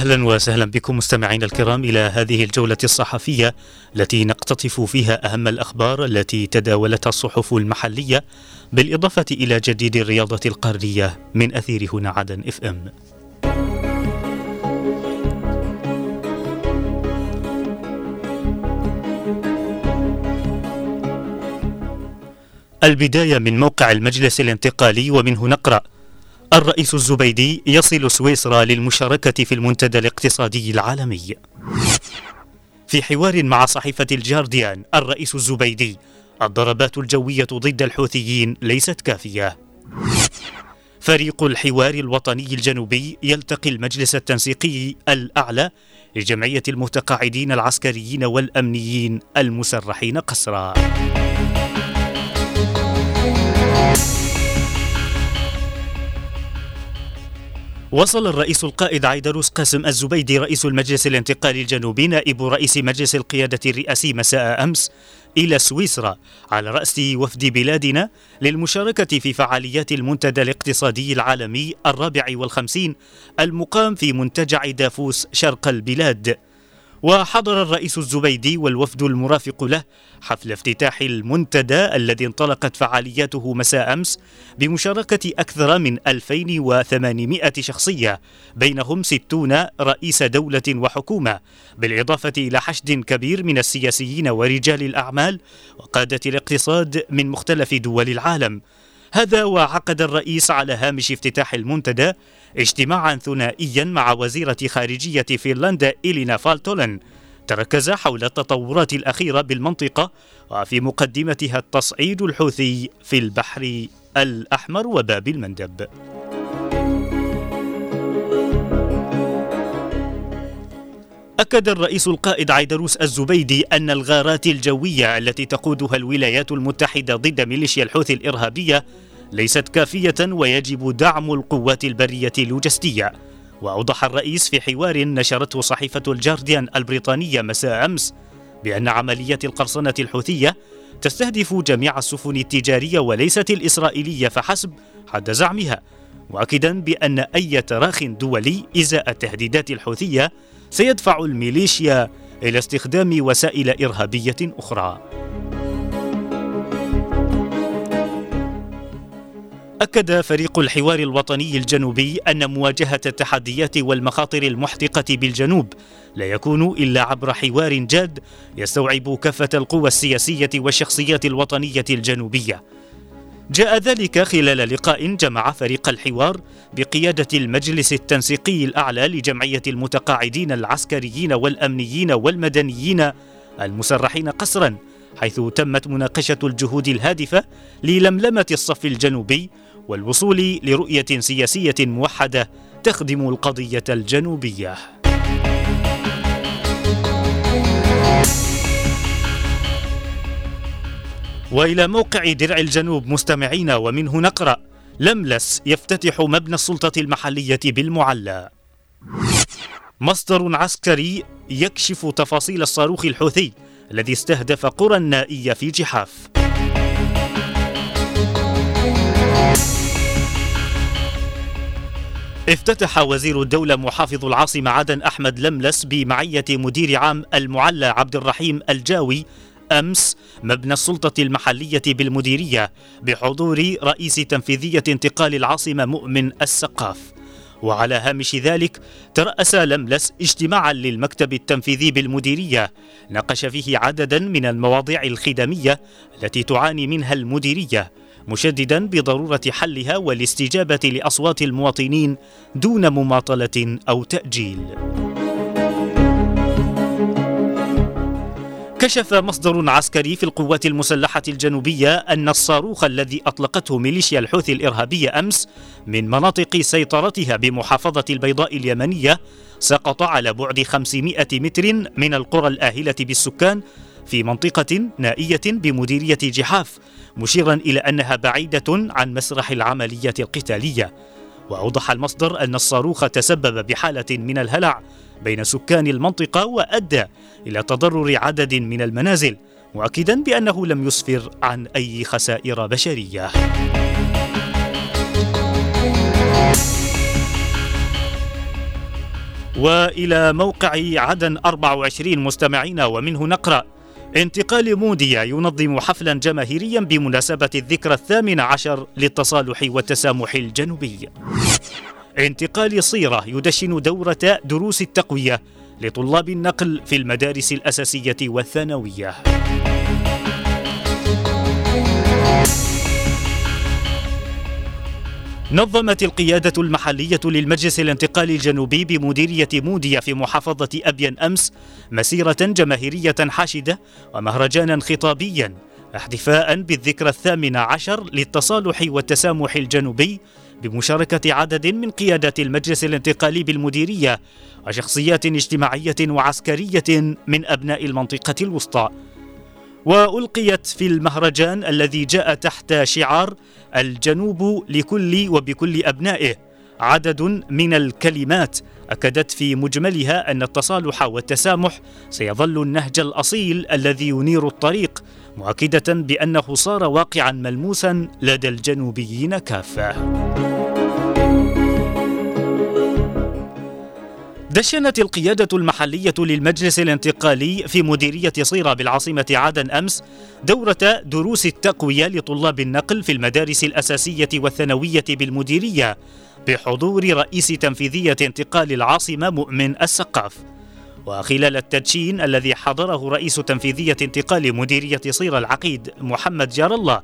أهلا وسهلا بكم مستمعينا الكرام إلى هذه الجولة الصحفية التي نقتطف فيها أهم الأخبار التي تداولتها الصحف المحلية بالإضافة إلى جديد الرياضة القارية من أثير هنا عدن إف إم. البداية من موقع المجلس الانتقالي ومنه نقرأ الرئيس الزبيدي يصل سويسرا للمشاركة في المنتدى الاقتصادي العالمي. في حوار مع صحيفة الجارديان الرئيس الزبيدي الضربات الجوية ضد الحوثيين ليست كافية. فريق الحوار الوطني الجنوبي يلتقي المجلس التنسيقي الأعلى لجمعية المتقاعدين العسكريين والأمنيين المسرحين قسرا. وصل الرئيس القائد عيدروس قاسم الزبيدي رئيس المجلس الانتقالي الجنوبي نائب رئيس مجلس القيادة الرئاسي مساء أمس إلى سويسرا على رأس وفد بلادنا للمشاركة في فعاليات المنتدى الاقتصادي العالمي الرابع والخمسين المقام في منتجع دافوس شرق البلاد. وحضر الرئيس الزبيدي والوفد المرافق له حفل افتتاح المنتدى الذي انطلقت فعالياته مساء أمس بمشاركة أكثر من 2800 شخصية بينهم 60 رئيس دولة وحكومة بالإضافة إلى حشد كبير من السياسيين ورجال الأعمال وقادة الاقتصاد من مختلف دول العالم. هذا وعقد الرئيس على هامش افتتاح المنتدى اجتماعا ثنائيا مع وزيرة خارجية فنلندا إلينا فالتولن. تركز حول التطورات الأخيرة بالمنطقة وفي مقدمتها التصعيد الحوثي في البحر الأحمر وباب المندب. أكد الرئيس القائد عيدروس الزبيدي أن الغارات الجوية التي تقودها الولايات المتحدة ضد ميليشيا الحوثي الإرهابية ليست كافية ويجب دعم القوات البرية اللوجستية. وأوضح الرئيس في حوار نشرته صحيفة الجارديان البريطانية مساء أمس بأن عمليات القرصنة الحوثية تستهدف جميع السفن التجارية وليست الإسرائيلية فحسب حد زعمها مؤكدا بأن أي تراخ دولي إزاء التهديدات الحوثية سيدفع الميليشيا إلى استخدام وسائل إرهابية أخرى. أكد فريق الحوار الوطني الجنوبي أن مواجهة التحديات والمخاطر المحدقة بالجنوب لا يكون إلا عبر حوار جاد يستوعب كافة القوى السياسية والشخصيات الوطنية الجنوبية. جاء ذلك خلال لقاء جمع فريق الحوار بقيادة المجلس التنسيقي الأعلى لجمعية المتقاعدين العسكريين والأمنيين والمدنيين المسرحين قسرا حيث تمت مناقشة الجهود الهادفة للملمة الصف الجنوبي والوصول لرؤية سياسية موحدة تخدم القضية الجنوبية. وإلى موقع درع الجنوب مستمعين ومنه نقرأ لملس يفتتح مبنى السلطة المحلية بالمعلى. مصدر عسكري يكشف تفاصيل الصاروخ الحوثي الذي استهدف قرى النائية في جحاف. افتتح وزير الدولة محافظ العاصمة عدن أحمد لملس بمعية مدير عام المعلى عبد الرحيم الجاوي أمس مبنى السلطة المحلية بالمديرية بحضور رئيس تنفيذية انتقال العاصمة مؤمن السقاف. وعلى هامش ذلك ترأس لملس اجتماعا للمكتب التنفيذي بالمديرية. ناقش فيه عددا من المواضيع الخدمية التي تعاني منها المديرية مشددا بضرورة حلها والاستجابة لأصوات المواطنين دون مماطلة أو تأجيل. كشف مصدر عسكري في القوات المسلحة الجنوبية أن الصاروخ الذي أطلقته ميليشيا الحوثي الإرهابية أمس من مناطق سيطرتها بمحافظة البيضاء اليمنية سقط على بعد 500 متر من القرى الآهلة بالسكان في منطقة نائية بمديرية جحاف مشيرا إلى أنها بعيدة عن مسرح العملية القتالية. وأوضح المصدر أن الصاروخ تسبب بحالة من الهلع بين سكان المنطقة وأدى إلى تضرر عدد من المنازل مؤكدا بأنه لم يسفر عن أي خسائر بشرية. وإلى موقع عدن 24 مستمعين ومنه نقرأ انتقال موديا ينظم حفلا جماهيريا بمناسبة الذكرى الثامن عشر للتصالح والتسامح الجنوبي. انتقال صيرة يدشن دورة دروس التقوية لطلاب النقل في المدارس الأساسية والثانوية. نظمت القيادة المحلية للمجلس الانتقالي الجنوبي بمديرية موديا في محافظة أبين أمس مسيرة جماهيرية حاشدة ومهرجانا خطابيا احتفاء بالذكرى الثامنة عشر للتصالح والتسامح الجنوبي بمشاركة عدد من قيادات المجلس الانتقالي بالمديرية وشخصيات اجتماعية وعسكرية من أبناء المنطقة الوسطى. وألقيت في المهرجان الذي جاء تحت شعار الجنوب لكل وبكل أبنائه. عدد من الكلمات أكدت في مجملها أن التصالح والتسامح سيظل النهج الأصيل الذي ينير الطريق مؤكدة بأنه صار واقعا ملموسا لدى الجنوبيين كافة. دشنت القيادة المحلية للمجلس الانتقالي في مديرية صيرة بالعاصمة عدن أمس دورة دروس التقوية لطلاب النقل في المدارس الأساسية والثانوية بالمديرية بحضور رئيس تنفيذية انتقال العاصمة مؤمن السقاف. وخلال التدشين الذي حضره رئيس تنفيذية انتقال مديرية صيرة العقيد محمد جار الله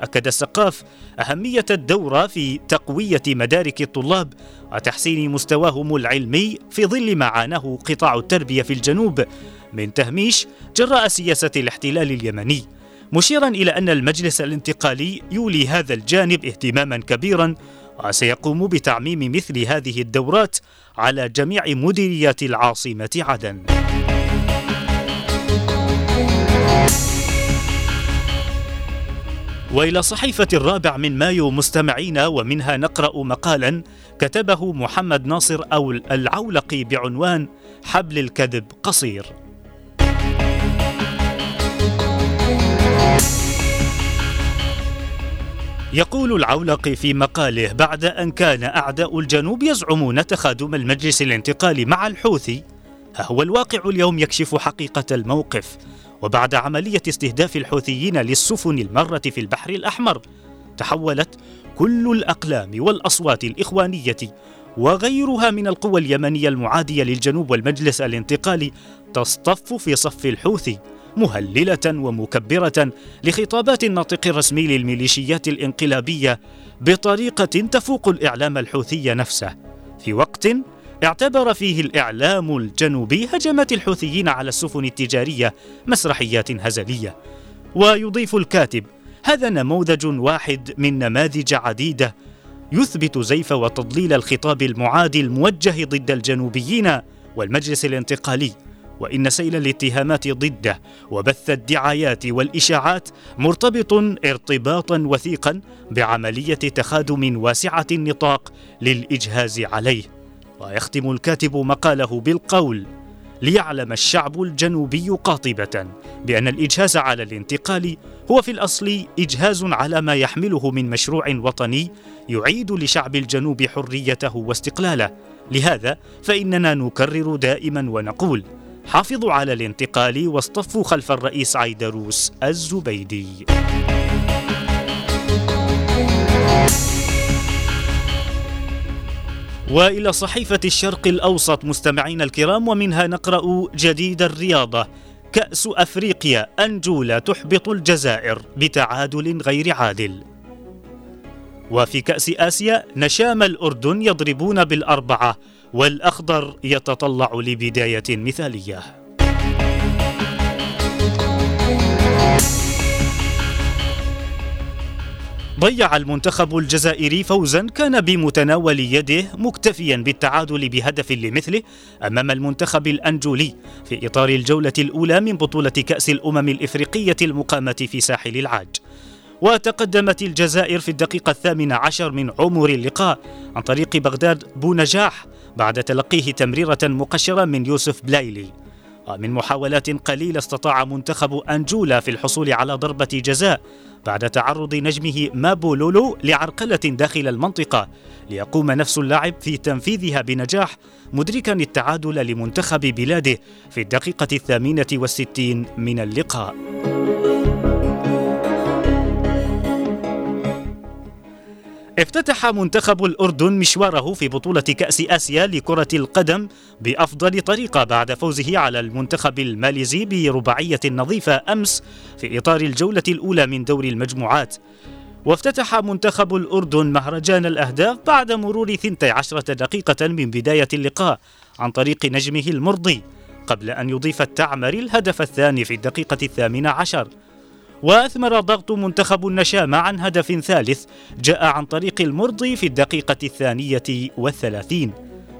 أكد السقاف أهمية الدورة في تقوية مدارك الطلاب وتحسين مستواهم العلمي في ظل ما عاناه قطاع التربية في الجنوب من تهميش جراء سياسة الاحتلال اليمني مشيرا إلى أن المجلس الانتقالي يولي هذا الجانب اهتماما كبيرا وسيقوم بتعميم مثل هذه الدورات على جميع مديريات العاصمة عدن. وإلى صحيفة الرابع من مايو مستمعين ومنها نقرأ مقالا كتبه محمد ناصر أو العولقي بعنوان حبل الكذب قصير. يقول العولقي في مقاله بعد أن كان أعداء الجنوب يزعمون تخادم المجلس الانتقالي مع الحوثي ها هو الواقع اليوم يكشف حقيقة الموقف. وبعد عملية استهداف الحوثيين للسفن المارة في البحر الأحمر تحولت كل الأقلام والأصوات الإخوانية وغيرها من القوى اليمنية المعادية للجنوب والمجلس الانتقالي تصطف في صف الحوثي مهللة ومكبرة لخطابات الناطق الرسمي للميليشيات الانقلابية بطريقة تفوق الإعلام الحوثي نفسه. في وقت اعتبر فيه الإعلام الجنوبي هجمات الحوثيين على السفن التجارية مسرحيات هزلية. ويضيف الكاتب هذا نموذج واحد من نماذج عديدة يثبت زيف وتضليل الخطاب المعادي الموجه ضد الجنوبيين والمجلس الانتقالي. وإن سيل الاتهامات ضده وبث الدعايات والإشاعات مرتبط ارتباطا وثيقا بعملية تخادم واسعة النطاق للإجهاز عليه. ويختم الكاتب مقاله بالقول ليعلم الشعب الجنوبي قاطبة بأن الإجهاز على الانتقال هو في الأصل إجهاز على ما يحمله من مشروع وطني يعيد لشعب الجنوب حريته واستقلاله. لهذا فإننا نكرر دائما ونقول حافظوا على الانتقال واصطفوا خلف الرئيس عيدروس الزبيدي. وإلى صحيفة الشرق الأوسط مستمعينا الكرام ومنها نقرأ جديد الرياضة. كأس أفريقيا أنجولا تحبط الجزائر بتعادل غير عادل. وفي كأس آسيا نشام الأردن يضربون بالأربعة والأخضر يتطلع لبداية مثالية. ضيع المنتخب الجزائري فوزا كان بمتناول يده مكتفيا بالتعادل بهدف لمثله أمام المنتخب الأنجولي في إطار الجولة الأولى من بطولة كأس الأمم الإفريقية المقامة في ساحل العاج. وتقدمت الجزائر في الدقيقة الثامنة عشر من عمر اللقاء عن طريق بغداد بونجاح بعد تلقيه تمريرة مقشرة من يوسف بلايلي ومن محاولات قليلة استطاع منتخب أنجولا في الحصول على ضربة جزاء بعد تعرض نجمه مابو لولو لعرقلة داخل المنطقة ليقوم نفس اللاعب في تنفيذها بنجاح مدركا التعادل لمنتخب بلاده في الدقيقة الثامنة والستين من اللقاء. افتتح منتخب الأردن مشواره في بطولة كأس آسيا لكرة القدم بأفضل طريقة بعد فوزه على المنتخب الماليزي برباعية نظيفة أمس في إطار الجولة الأولى من دور المجموعات. وافتتح منتخب الأردن مهرجان الأهداف بعد مرور 12 دقيقة من بداية اللقاء عن طريق نجمه المرضي قبل أن يضيف التعمري الهدف الثاني في الدقيقة الثامنة عشر. وأثمر ضغط منتخب النشامة عن هدف ثالث جاء عن طريق المرضي في الدقيقة الثانية والثلاثين.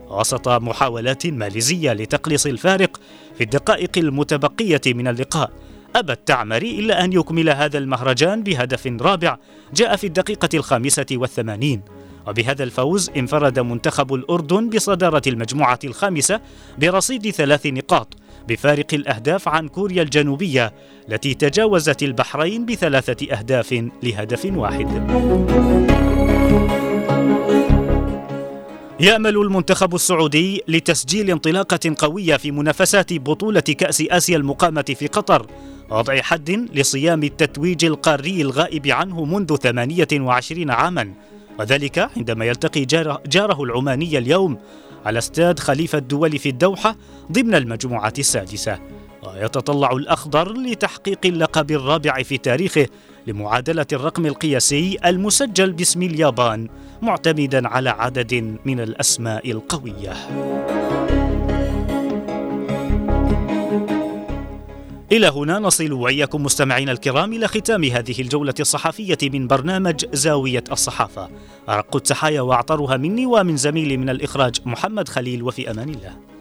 وسط محاولات ماليزية لتقليص الفارق في الدقائق المتبقية من اللقاء أبى التعمري إلا أن يكمل هذا المهرجان بهدف رابع جاء في الدقيقة الخامسة والثمانين. وبهذا الفوز انفرد منتخب الأردن بصدارة المجموعة الخامسة برصيد ثلاث نقاط بفارق الأهداف عن كوريا الجنوبية التي تجاوزت البحرين بثلاثة أهداف لهدف واحد. يأمل المنتخب السعودي لتسجيل انطلاقة قوية في منافسات بطولة كأس آسيا المقامة في قطر وضع حد لصيام التتويج القاري الغائب عنه منذ 28 عاما وذلك عندما يلتقي جاره العماني اليوم على استاد خليفة الدول في الدوحة ضمن المجموعة السادسة. ويتطلع الأخضر لتحقيق اللقب الرابع في تاريخه لمعادلة الرقم القياسي المسجل باسم اليابان معتمدا على عدد من الأسماء القوية. إلى هنا نصل وإياكم مستمعينا الكرام إلى ختام هذه الجولة الصحفية من برنامج زاوية الصحافة. أرق التحايا وأعطرها مني ومن زميلي من الإخراج محمد خليل وفي أمان الله.